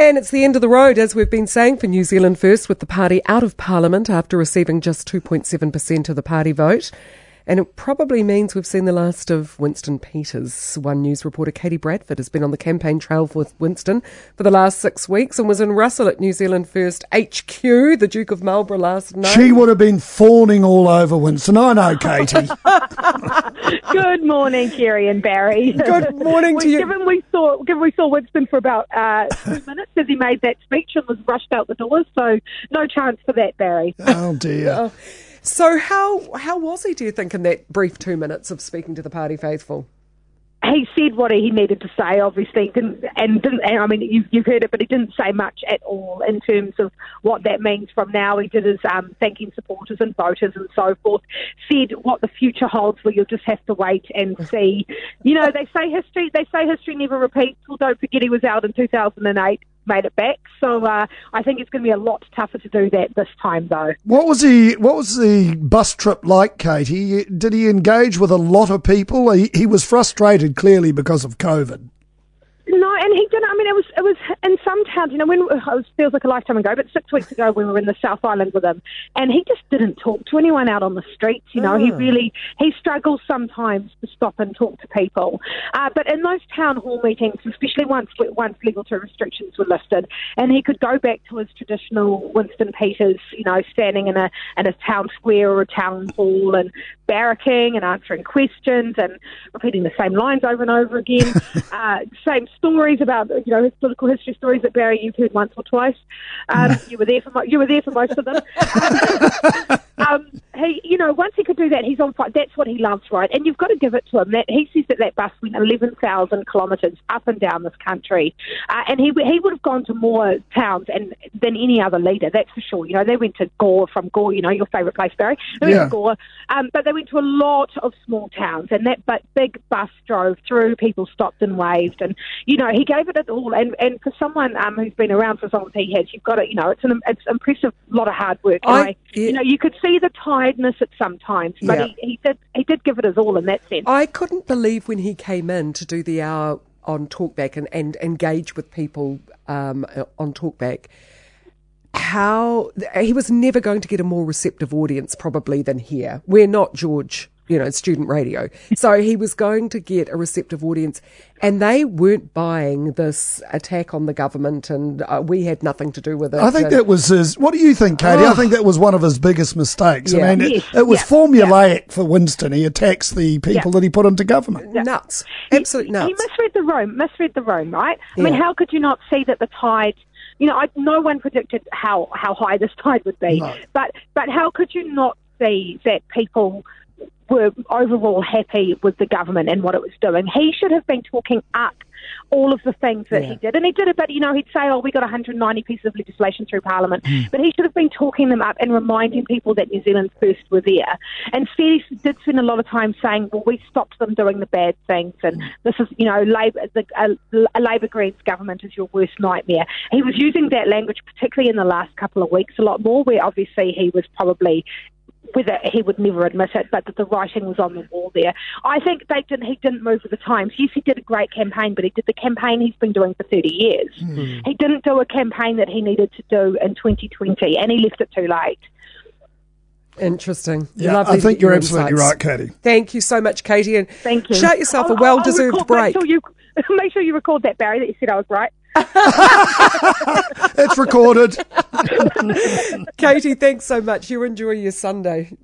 And it's the end of the road, as we've been saying, for New Zealand First, with the party out of Parliament after receiving just 2.7% of the party vote. And it probably means we've seen the last of Winston Peters. One News reporter Katie Bradford has been on the campaign trail with Winston for the last six weeks and was in Russell at New Zealand First HQ, the Duke of Marlborough last night. She would have been fawning all over Winston. I know, Katie. Good morning, Kerre and Barry. Good morning to you. Given we saw, given we saw Winston for about uh, two minutes as he made that speech and was rushed out the door, so no chance for that, Barry. oh dear. So how how was he? Do you think in that brief two minutes of speaking to the party faithful? he said what he needed to say, obviously, didn't, and didn't. And I mean, you've, you've heard it, but he didn't say much at all in terms of what that means from now. He did his um, thanking supporters and voters and so forth. Said what the future holds. Well, you'll just have to wait and see. You know, they say history. They say history never repeats. Well, don't forget he was out in 2008 made it back. So uh, I think it's going to be a lot tougher to do that this time, though. What was he? What was the bus trip like, Katie? Did he engage with a lot of people? He, he was frustrated clearly because of COVID. And he didn't. I mean, it was it was in some towns. You know, when it was, feels like a lifetime ago, but six weeks ago we were in the South Island with him, and he just didn't talk to anyone out on the streets. You know, oh. he ah. really he struggles sometimes to stop and talk to people. Uh, but in those town hall meetings, especially once once level two restrictions were lifted, and he could go back to his traditional Winston Peters, you know, standing in a in a town square or a town hall and barracking and answering questions and repeating the same lines over and over again, uh, same stories about you know his political history stories that Barry you've heard once or twice. Um, you were there for you were there for most of them. um, he, you know, once he could do that, he's on fire. That's what he loves, right? And you've got to give it to him. That he says that that bus went eleven thousand kilometres up and down this country, uh, and he he would have gone to more towns and than any other leader. That's for sure. You know, they went to Gore from Gore. You know, your favourite place, Barry. They yeah. to Gore, um, but they went to a lot of small towns, and that but big bus drove through. People stopped and waved, and you know, he gave it all. And and for someone um, who's been around for as long as he has, you've got to, you know, it's an it's impressive lot of hard work. I, I yeah. you know, you could see the tiredness at some times, but yeah. he, he did he did give it his all in that sense. I couldn't believe when he came in to do the hour on Talkback and, and engage with people um, on Talkback how he was never going to get a more receptive audience probably than here. We're not George you know, student radio. So he was going to get a receptive audience, and they weren't buying this attack on the government, and uh, we had nothing to do with it. I think that was his. What do you think, Katie? Oh. I think that was one of his biggest mistakes. Yeah. I mean, yes. it, it, was yeah. formulaic yeah. for Winston. He attacks the people that he put into government. Nuts, absolute nuts. He misread the room. Misread the room, right? I mean, how could you not see that the tide? You know, I, no one predicted how how high this tide would be, no. but but how could you not see that people were overall happy with the government and what it was doing. He should have been talking up all of the things that yeah. he did. And he did it, but you know, he'd say, oh, we got 190 pieces of legislation through Parliament. Mm. But he should have been talking them up and reminding people that New Zealand First were there. And he did spend a lot of time saying, well, we stopped them doing the bad things. And mm. this is, you know, Labour, the, uh, a Labour Greens government is your worst nightmare. He was using that language, particularly in the last couple of weeks, a lot more, where obviously he was probably whether he would never admit it, but that the writing was on the wall there. I think they didn't, he didn't move with the times. Yes, he did a great campaign, but he did the campaign he's been doing for 30 years. Mm. He didn't do a campaign that he needed to do in 2020, and he left it too late. Interesting. Yeah, Lovely I think you're absolutely right, Katie. Thank you so much, Katie. And Thank you. Shout yourself I'll, a well-deserved I'll break. Make sure, you, make sure you record that, Barry, that you said I was right. it's recorded. Katie, thanks so much. You enjoy your Sunday.